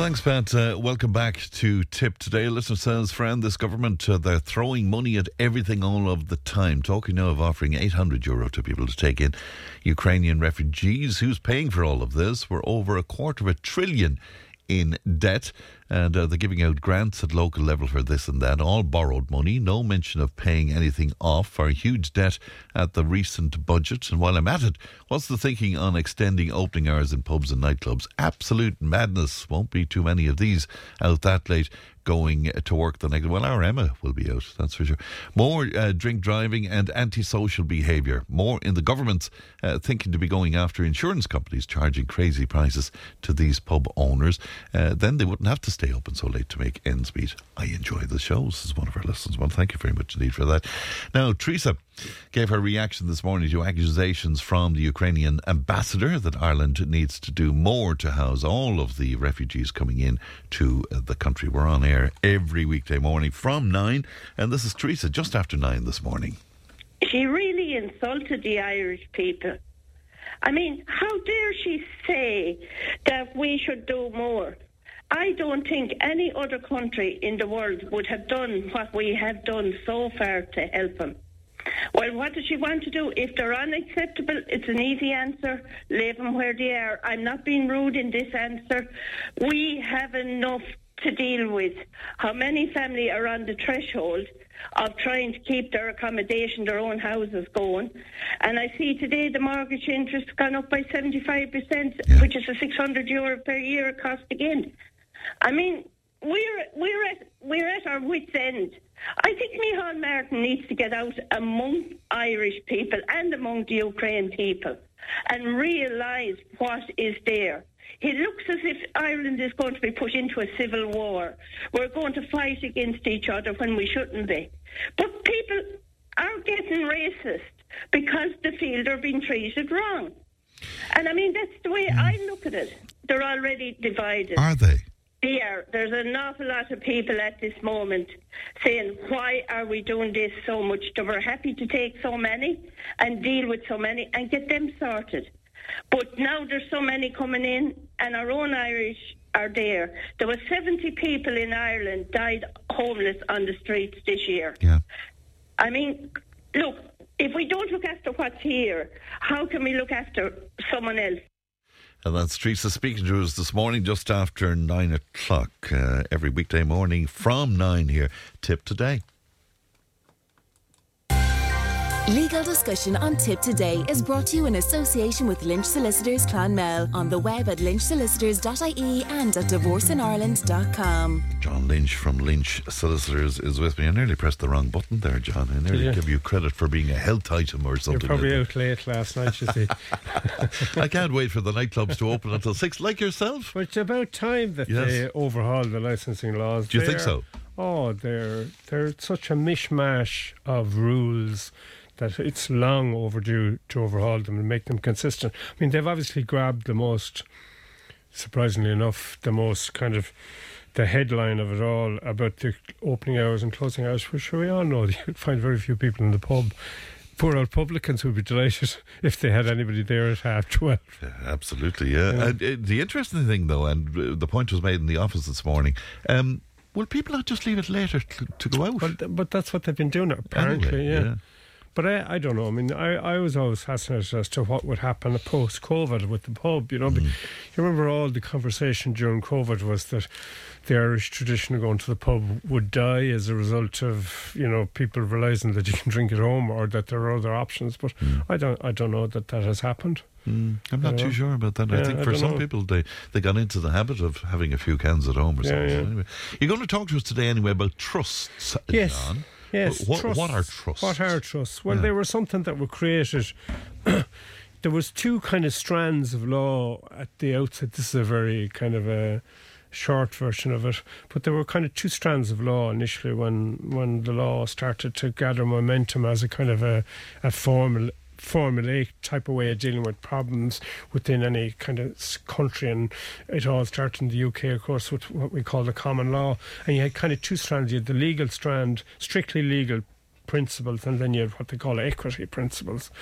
Thanks, Pat. Uh, welcome back to Tipp Today. Listener says, friend, this government, uh, they're throwing money at everything all of the time. Talking now of offering 800 euro to people to take in Ukrainian refugees. Who's paying for all of this? We're over a quarter of a trillion in debt, and uh, they're giving out grants at local level for this and that, all borrowed money, no mention of paying anything off for a huge debt at the recent budget. And while I'm at it, what's the thinking on extending opening hours in pubs and nightclubs? Absolute madness. Won't be too many of these out that late going to work the next. Well, our Emma will be out, that's for sure. More uh, drink driving and antisocial behaviour. More in the government's uh, thinking to be going after insurance companies charging crazy prices to these pub owners. Uh, then they wouldn't have to stay open so late to make ends meet. I enjoy the shows, is one of our listeners. Well, thank you very much indeed for that. Now, Teresa gave her reaction this morning to accusations from the Ukrainian ambassador that Ireland needs to do more to house all of the refugees coming in to uh, the country. We're on air every weekday morning from nine, and this is Teresa just after nine this morning. She really insulted the Irish people. I mean, how dare she say that we should do more? I don't think any other country in the world would have done what we have done so far to help them. Well, what does she want to do? If they're unacceptable, it's an easy answer. Leave them where they are. I'm not being rude in this answer. We have enough to deal with. How many families are on the threshold of trying to keep their accommodation, their own houses going? And I see today the mortgage interest has gone up by 75%, Yeah. which is a 600 euro per year cost again. I mean, we're we're at we're at our wits' end. I think Micheál Martin needs to get out among Irish people and among the Ukraine people and realise what is there. It looks as if Ireland is going to be put into a civil war. We're going to fight against each other when we shouldn't be. But people are getting racist because they feel they're being treated wrong. And I mean, that's the way I look at it. They're already divided. Are they? There, there's an awful lot of people at this moment saying, why are we doing this so much? They were happy to take so many and deal with so many and get them sorted. But now there's so many coming in and our own Irish are there. There were 70 people in Ireland died homeless on the streets this year. Yeah. I mean, look, if we don't look after what's here, how can we look after someone else? And that's Teresa speaking to us this morning just after nine o'clock. Uh, every weekday morning from nine here. Tipp Today. Legal discussion on Tipp Today is brought to you in association with Lynch Solicitors Clonmel on the web at lynchsolicitors.ie and at divorceineireland.com. John Lynch from Lynch Solicitors is with me. I nearly pressed the wrong button there, John. I nearly Yeah. give you credit for being a health item or You're something. probably like out late last night, you see. I can't wait for the nightclubs to open until six, like yourself. But it's about time that Yes. they overhaul the licensing laws. Do you think They're- so? Oh, they're they're such a mishmash of rules that it's long overdue to overhaul them and make them consistent. I mean, they've obviously grabbed the most, surprisingly enough, the most kind of the headline of it all about the opening hours and closing hours, which we all know you'd find very few people in the pub. Poor old publicans would be delighted if they had anybody there at half twelve. Yeah, absolutely, yeah. And, uh, the interesting thing, though, and uh, the point was made in the office this morning. Um, will people not just leave it later to, to go out? Th- but that's what they've been doing, apparently. Anyway, yeah. But I, I don't know. I mean, I, I was always fascinated as to what would happen post COVID with the pub. You know, Be- you remember all the conversation during COVID was that the Irish tradition of going to the pub would die as a result of you know people realizing that you can drink at home or that there are other options. But I don't I don't know that that has happened. Mm, I'm not Yeah. too sure about that. I think for don't some know. people, they, they got into the habit of having a few cans at home or Yeah, something. yeah. Anyway, you're going to talk to us today anyway about trusts, Yes. John. Yes. What, trusts. what are trusts? What are trusts? Well, Yeah. they were something that were created. there was two kind of strands of law at the outset. This is a very kind of a short version of it, but there were kind of two strands of law initially when when the law started to gather momentum as a kind of a, a formal formulaic type of way of dealing with problems within any kind of country. And it all started in the UK, of course, with what we call the common law. And you had kind of two strands. You had the legal strand, strictly legal principles, and then you had what they call equity principles.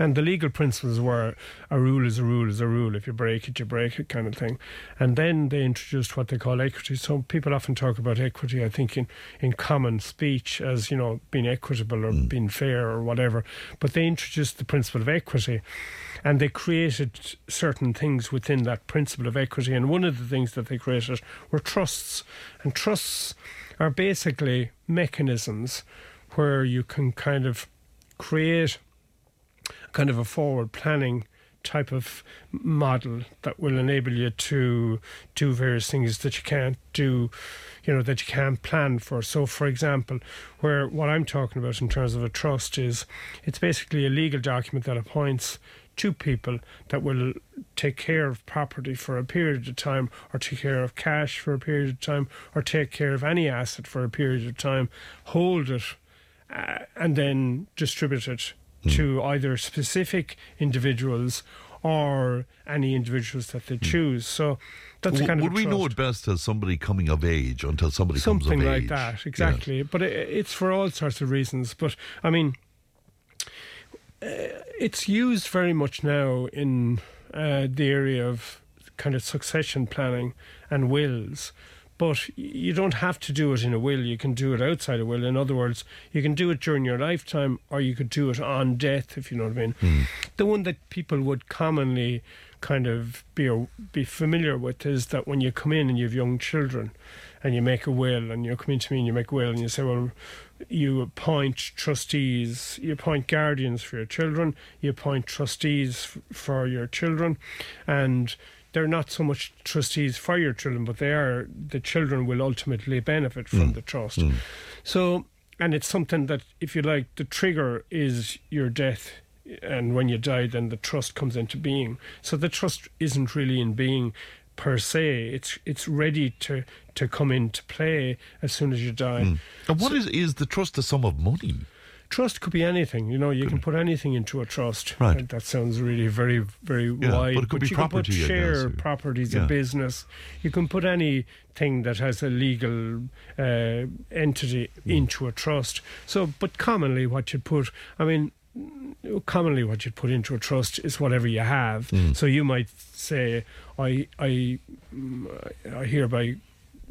And the legal principles were a rule is a rule is a rule. If you break it, you break it, kind of thing. And then they introduced what they call equity. So people often talk about equity, I think, in, in common speech as, you know, being equitable or mm. being fair or whatever. But they introduced the principle of equity and they created certain things within that principle of equity. And one of the things that they created were trusts. And trusts are basically mechanisms where you can kind of create kind of a forward planning type of model that will enable you to do various things that you can't do you know that you can't plan for. So for example where what i'm talking about in terms of a trust is it's basically a legal document that appoints two people that will take care of property for a period of time or take care of cash for a period of time or take care of any asset for a period of time hold it uh, and then distribute it to either specific individuals or any individuals that they choose. So that's W- kind of would we know it best as somebody coming of age until somebody comes something of like age? that Yeah. exactly but it, it's for all sorts of reasons but i mean uh, it's used very much now in uh, the area of kind of succession planning and wills but you don't have to do it in a will you can do it outside a will. In other words you can do it during your lifetime or you could do it on death if you know what i mean. Hmm. The one that people would commonly kind of be be familiar with is that when you come in and you have young children and you make a will and you come in to me and you make a will and you say well you appoint trustees you appoint guardians for your children you appoint trustees f- for your children and they're not so much trustees for your children but they are the children will ultimately benefit from mm. the trust. Mm. So and it's something that if you like the trigger is your death and when you die then the trust comes into being. So the trust isn't really in being per se. It's it's ready to to come into play as soon as you die. Mm. And what is is the trust a sum of money? Trust could be anything you know you can put anything into a trust Right. And that sounds really very very Yeah, wide but it could be you property, can put guess, share or- properties yeah. a business you can put anything that has a legal uh, entity Hmm. into a trust so but commonly what you put i mean commonly what you'd put into a trust is whatever you have. Hmm. So you might say, I, I, mm, I hereby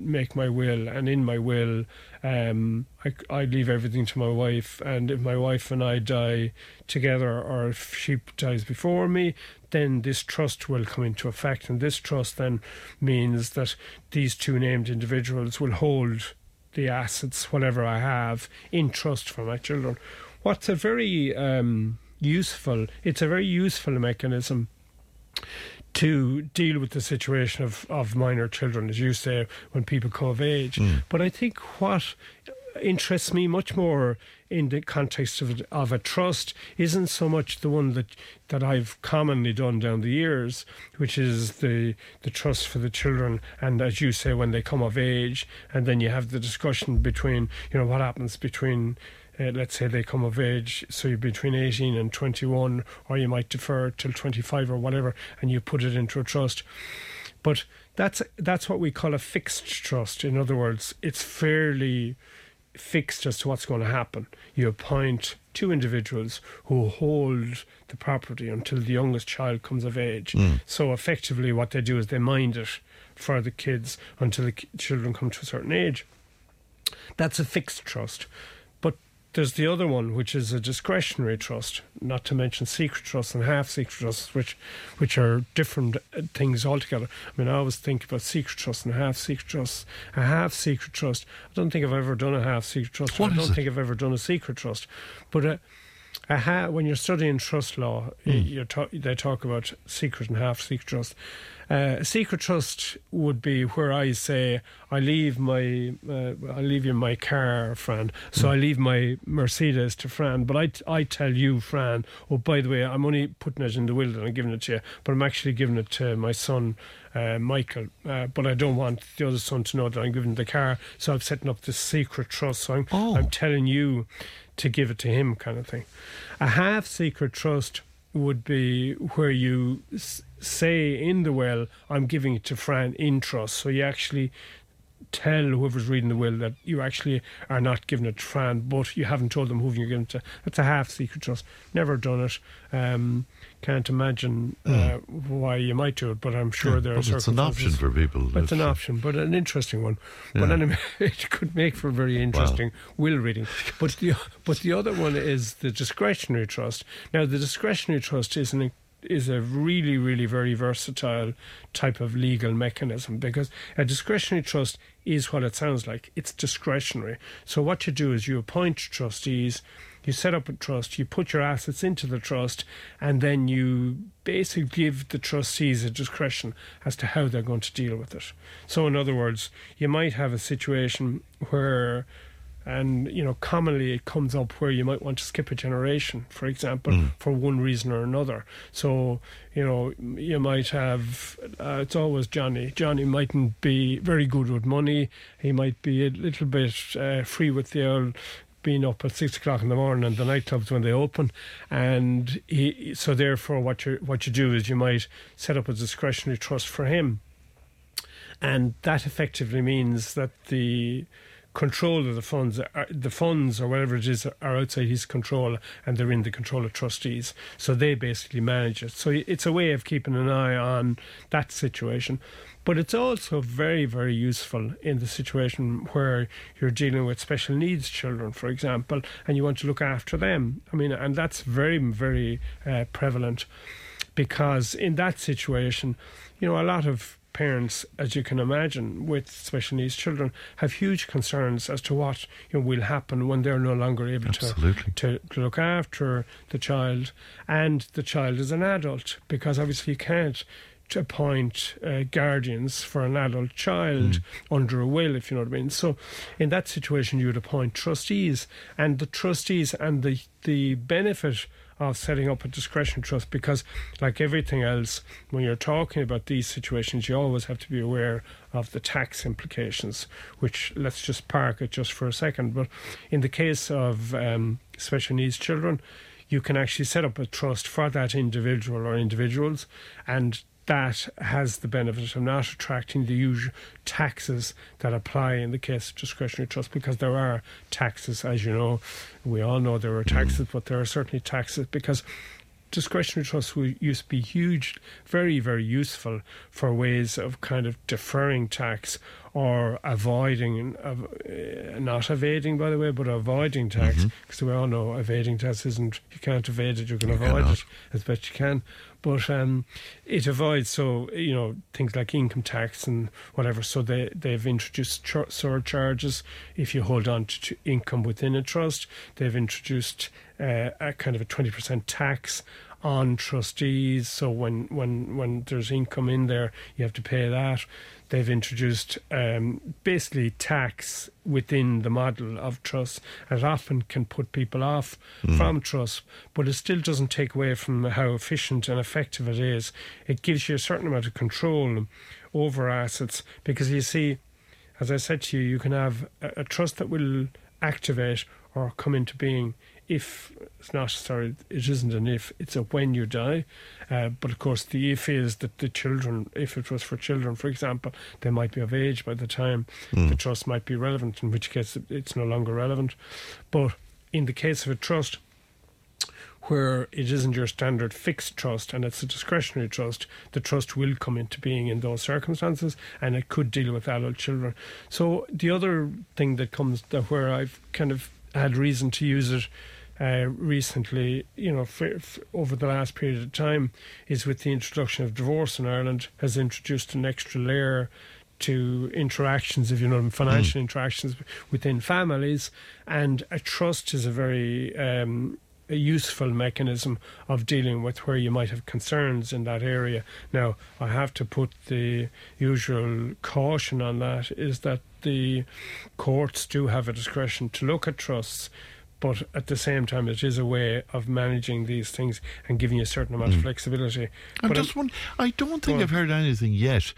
make my will, and in my will, um, I, I leave everything to my wife, and if my wife and I die together, or if she dies before me, then this trust will come into effect, and this trust then means that these two named individuals will hold the assets, whatever I have, in trust for my children. What's a very um, useful, it's a very useful mechanism to deal with the situation of, of minor children, as you say, when people come of age. Hmm. But I think what interests me much more in the context of, of a trust isn't so much the one that, that I've commonly done down the years, which is the, the trust for the children. And as you say, when they come of age, and then you have the discussion between, you know, what happens between uh, let's say they come of age, so you're between 18 and 21, or you might defer till 25 or whatever, and you put it into a trust. But that's that's what we call a fixed trust. In other words, it's fairly fixed as to what's going to happen. You appoint two individuals who hold the property until the youngest child comes of age. So effectively, what they do is they mind it for the kids until the children come to a certain age. That's a fixed trust. There's the other one, which is a discretionary trust, not to mention secret trusts and half secret trusts, which which are different uh, things altogether. I mean, I always think about secret trusts and half secret trusts. A half secret trust, I don't think I've ever done a half secret trust. What I don't it? think I've ever done a secret trust. But a, when you're studying trust law, you're ta- they talk about secret and half secret trust. Uh, a secret trust would be where I say I leave my uh, I leave you my car, Fran. So I leave my Mercedes to Fran, but I, t- I tell you, Fran. Oh, by the way, I'm only putting it in the will and I'm giving it to you, but I'm actually giving it to my son. Uh, Michael, uh, but I don't want the other son to know that I'm giving the car, so I'm setting up this secret trust. So I'm, Oh. I'm telling you to give it to him, kind of thing. A half secret trust would be where you say in the will, I'm giving it to Fran in trust. So you actually tell whoever's reading the will that you actually are not giving it to Fran, but you haven't told them who you're giving it to. That's a half secret trust. Never done it. Um, can't imagine uh, why you might do it, but I'm sure there are But it's an option for people. But it's an option, but an interesting one. But Yeah. anyway, it could make for very interesting will reading. But the but the other one is the discretionary trust. Now, the discretionary trust is an is a really, really very versatile type of legal mechanism because a discretionary trust is what it sounds like. It's discretionary. So what you do is you appoint trustees, you set up a trust, you put your assets into the trust, and then you basically give the trustees a discretion as to how they're going to deal with it. So in other words, you might have a situation where and you know commonly it comes up where you might want to skip a generation for example for one reason or another. So you know you might have uh, it's always johnny. Johnny mightn't be very good with money. He might be a little bit uh, free with the old being up at six o'clock in the morning and the nightclubs when they open, and he, so therefore what you what you do is you might set up a discretionary trust for him, and that effectively means that the control of the funds, are, the funds or whatever it is, are outside his control, and they're in the control of trustees. So they basically manage it. So it's a way of keeping an eye on that situation. But it's also very, very useful in the situation where you're dealing with special needs children, for example, and you want to look after them. I mean, and that's very, very uh, prevalent because in that situation, you know, a lot of parents, as you can imagine, with special needs children, have huge concerns as to what you know, will happen when they're no longer able Absolutely. to, to look after the child, and the child is an adult, because obviously you can't appoint uh, guardians for an adult child under a will, if you know what I mean. So, in that situation, you would appoint trustees, and the trustees and the the benefit of setting up a discretion trust because like everything else when you're talking about these situations you always have to be aware of the tax implications which let's just park it just for a second. But in the case of um, special needs children you can actually set up a trust for that individual or individuals and that has the benefit of not attracting the usual taxes that apply in the case of discretionary trust because there are taxes, as you know. We all know there are taxes, but there are certainly taxes because discretionary trusts used to be huge, very, very useful for ways of kind of deferring tax or avoiding, uh, not evading, by the way, but avoiding tax. Because we all know evading tax isn't, you can't evade it, you can avoid cannot. it as best you can. But um, it avoids, so, you know, things like income tax and whatever. So they, they've introduced char- surcharges if you hold on to, to income within a trust. They've introduced uh, a kind of a 20% tax on trustees. So when, when, when there's income in there, you have to pay that. They've introduced um, basically tax within the model of trust. It often can put people off from trust, but it still doesn't take away from how efficient and effective it is. It gives you a certain amount of control over assets because you see, as I said to you, you can have a, a trust that will activate or come into being if it's not sorry it isn't an if it's a when you die. Uh, but of course the if is that the children if it was for children for example they might be of age by the time the trust might be relevant in which case it's no longer relevant. But in the case of a trust where it isn't your standard fixed trust and it's a discretionary trust, the trust will come into being in those circumstances and it could deal with adult children. So the other thing that comes that where I've kind of had reason to use it uh, recently, you know, for, for over the last period of time, is with the introduction of divorce in Ireland has introduced an extra layer to interactions, if you know, financial interactions within families, and a trust is a very um, a useful mechanism of dealing with where you might have concerns in that area. Now, I have to put the usual caution on that is that the courts do have a discretion to look at trusts. But at the same time, it is a way of managing these things and giving you a certain amount of mm. flexibility. I'm But just one. I don't think I've heard anything yet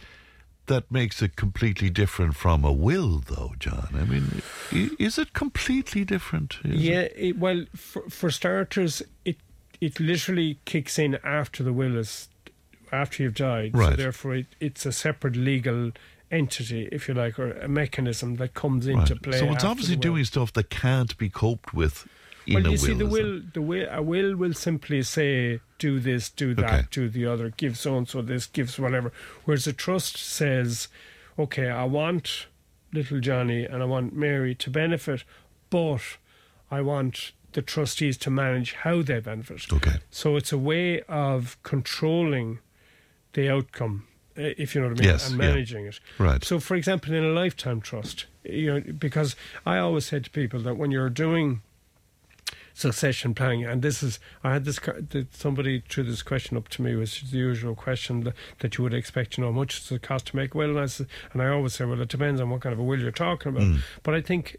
that makes it completely different from a will, though, John? I mean, is it completely different? Yeah, it? it, well, for, for starters, it it literally kicks in after the will is after you've died. Right. So therefore, it, it's a separate legal entity, if you like, or a mechanism that comes into play. So it's obviously doing stuff that can't be coped with in well, you see, the will, the will, a will will simply say, do this, do that, Okay. do the other, give so and so this, gives whatever. Whereas a trust says, okay, I want little Johnny and I want Mary to benefit, but I want the trustees to manage how they benefit. Okay. So it's a way of controlling the outcome, if you know what I mean, Yes, and yeah. managing it. Right. So, for example, in a lifetime trust, you know, because I always said to people that when you're doing succession planning, and this is, I had this, somebody threw this question up to me, which is the usual question that, that you would expect, you know, how much does it cost to make a will? And I, said, and I always say, well, it depends on what kind of a will you're talking about. Mm. But I think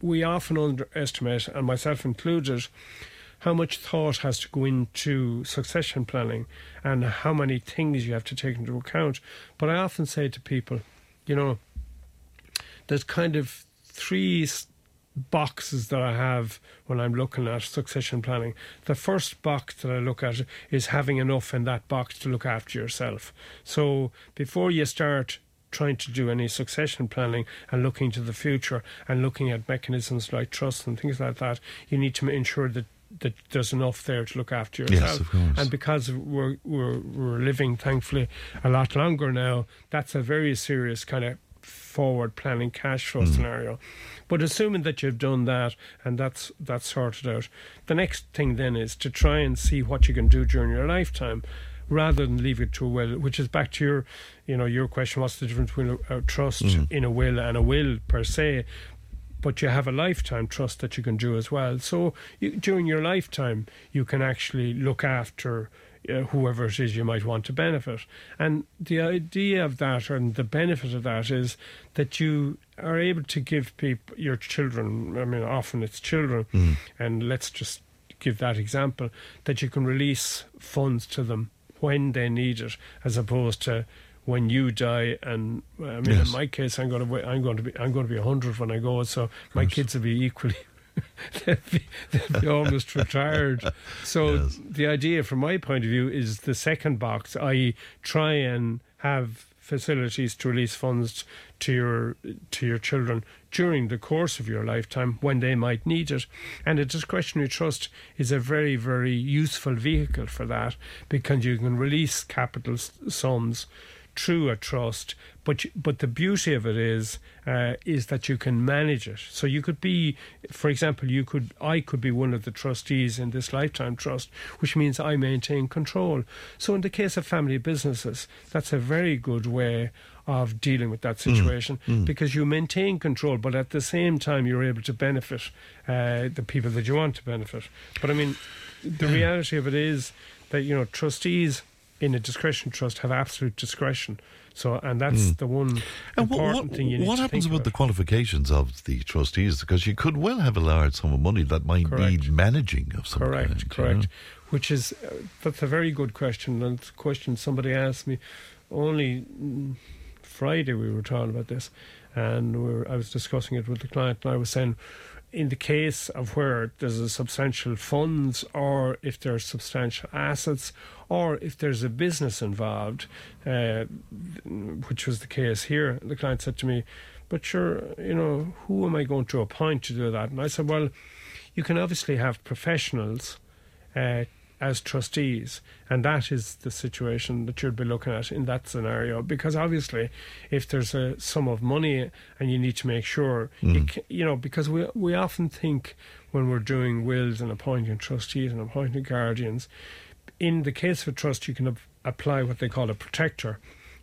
we often underestimate, and myself included, how much thought has to go into succession planning and how many things you have to take into account. But I often say to people, you know, there's kind of three boxes that I have when I'm looking at succession planning. The first box that I look at is having enough in that box to look after yourself. So before you start trying to do any succession planning and looking to the future and looking at mechanisms like trust and things like that, you need to ensure that that there's enough there to look after Yes, yourself. of course. And because we're, we're we're living thankfully a lot longer now, that's a very serious kind of forward planning cash flow mm. scenario. But assuming that you've done that and that's that's sorted out, the next thing then is to try and see what you can do during your lifetime. Rather than leave it to a will, which is back to your, you know, your question: What's the difference between a, a trust mm. in a will and a will per se? But you have a lifetime trust that you can do as well. So you, during your lifetime, you can actually look after uh, whoever it is you might want to benefit. And the idea of that and the benefit of that is that you are able to give people, your children, I mean, often it's children, and let's just give that example, that you can release funds to them when they need it, as opposed to when you die and I mean Yes. in my case I'm going to be, I'm going to be I'm going to be 100 when I go so my kids will be equally they'll, be, they'll be almost retired so Yes. the idea from my point of view is the second box i.e. try and have facilities to release funds to your to your children during the course of your lifetime when they might need it and a discretionary trust is a very very useful vehicle for that because you can release capital sums through a trust, but but the beauty of it is uh, is that you can manage it. So you could be, for example, you could I could be one of the trustees in this lifetime trust, which means I maintain control. So in the case of family businesses, that's a very good way of dealing with that situation because you maintain control, but at the same time you're able to benefit uh, the people that you want to benefit. But I mean, the reality of it is that you know trustees in a discretion trust have absolute discretion. So, and that's the one And what, important what, thing you need what happens with the qualifications of the trustees? Because you could well have a large sum of money that might Correct. need managing of some Correct, kind. correct. know? Which is uh, that's a very good question, and it's a question somebody asked me only mm, Friday. We were talking about this, and we were, I was discussing it with the client, and I was saying, in the case of where there's a substantial funds, or if there's substantial assets, or if there's a business involved, uh, which was the case here, the client said to me, "But sure, you know, who am I going to appoint to do that?" And I said, "Well." You can obviously have professionals uh, as trustees, and that is the situation that you'd be looking at in that scenario. Because obviously, if there's a sum of money and you need to make sure, you, ca- you know, because we we often think when we're doing wills and appointing trustees and appointing guardians, in the case of a trust, you can ap- apply what they call a protector.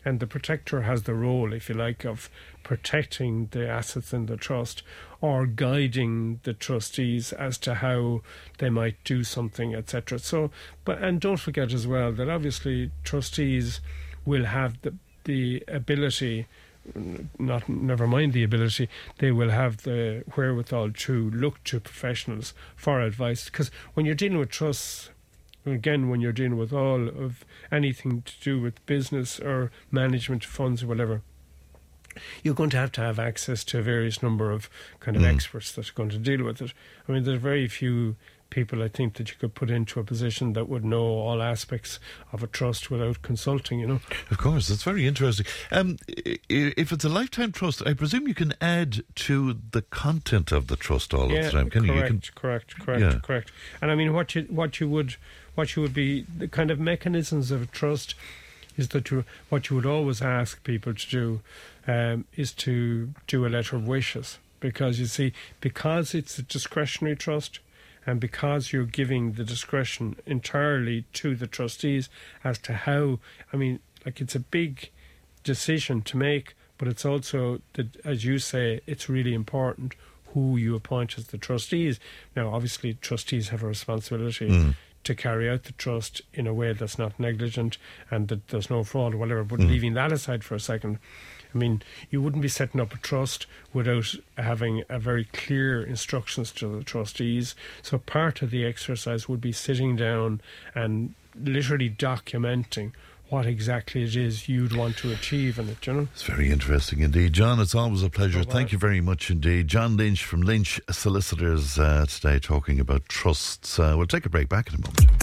And the protector has the role, if you like, of protecting the assets in the trust or guiding the trustees as to how they might do something, etc. So, but and don't forget as well that obviously trustees will have the the ability not never mind the ability they will have the wherewithal to look to professionals for advice because when you're dealing with trusts again when you're dealing with all of anything to do with business or management funds or whatever you're going to have to have access to a various number of kind of hmm. experts that are going to deal with it. I mean, there's very few people I think that you could put into a position that would know all aspects of a trust without consulting, you know. Of course, that's very interesting. Um, if it's a lifetime trust, I presume you can add to the content of the trust all of the time, can correct, you? you can, correct, correct, Yeah. correct. And I mean, what you what you would what you would be the kind of mechanisms of a trust is that you what you would always ask people to do um, is to do a letter of wishes because you see because it's a discretionary trust. And because you're giving the discretion entirely to the trustees as to how, I mean, like it's a big decision to make, but it's also, that, as you say, it's really important who you appoint as the trustees. Now, obviously, trustees have a responsibility mm. to carry out the trust in a way that's not negligent and that there's no fraud or whatever. But mm. leaving that aside for a second, I mean, you wouldn't be setting up a trust without having a very clear instructions to the trustees. So part of the exercise would be sitting down and literally documenting what exactly it is you'd want to achieve in it, you know? It's very interesting indeed. John, it's always a pleasure. Thank you very much indeed. John Lynch from Lynch Solicitors uh, today talking about trusts. Uh, we'll take a break back in a moment.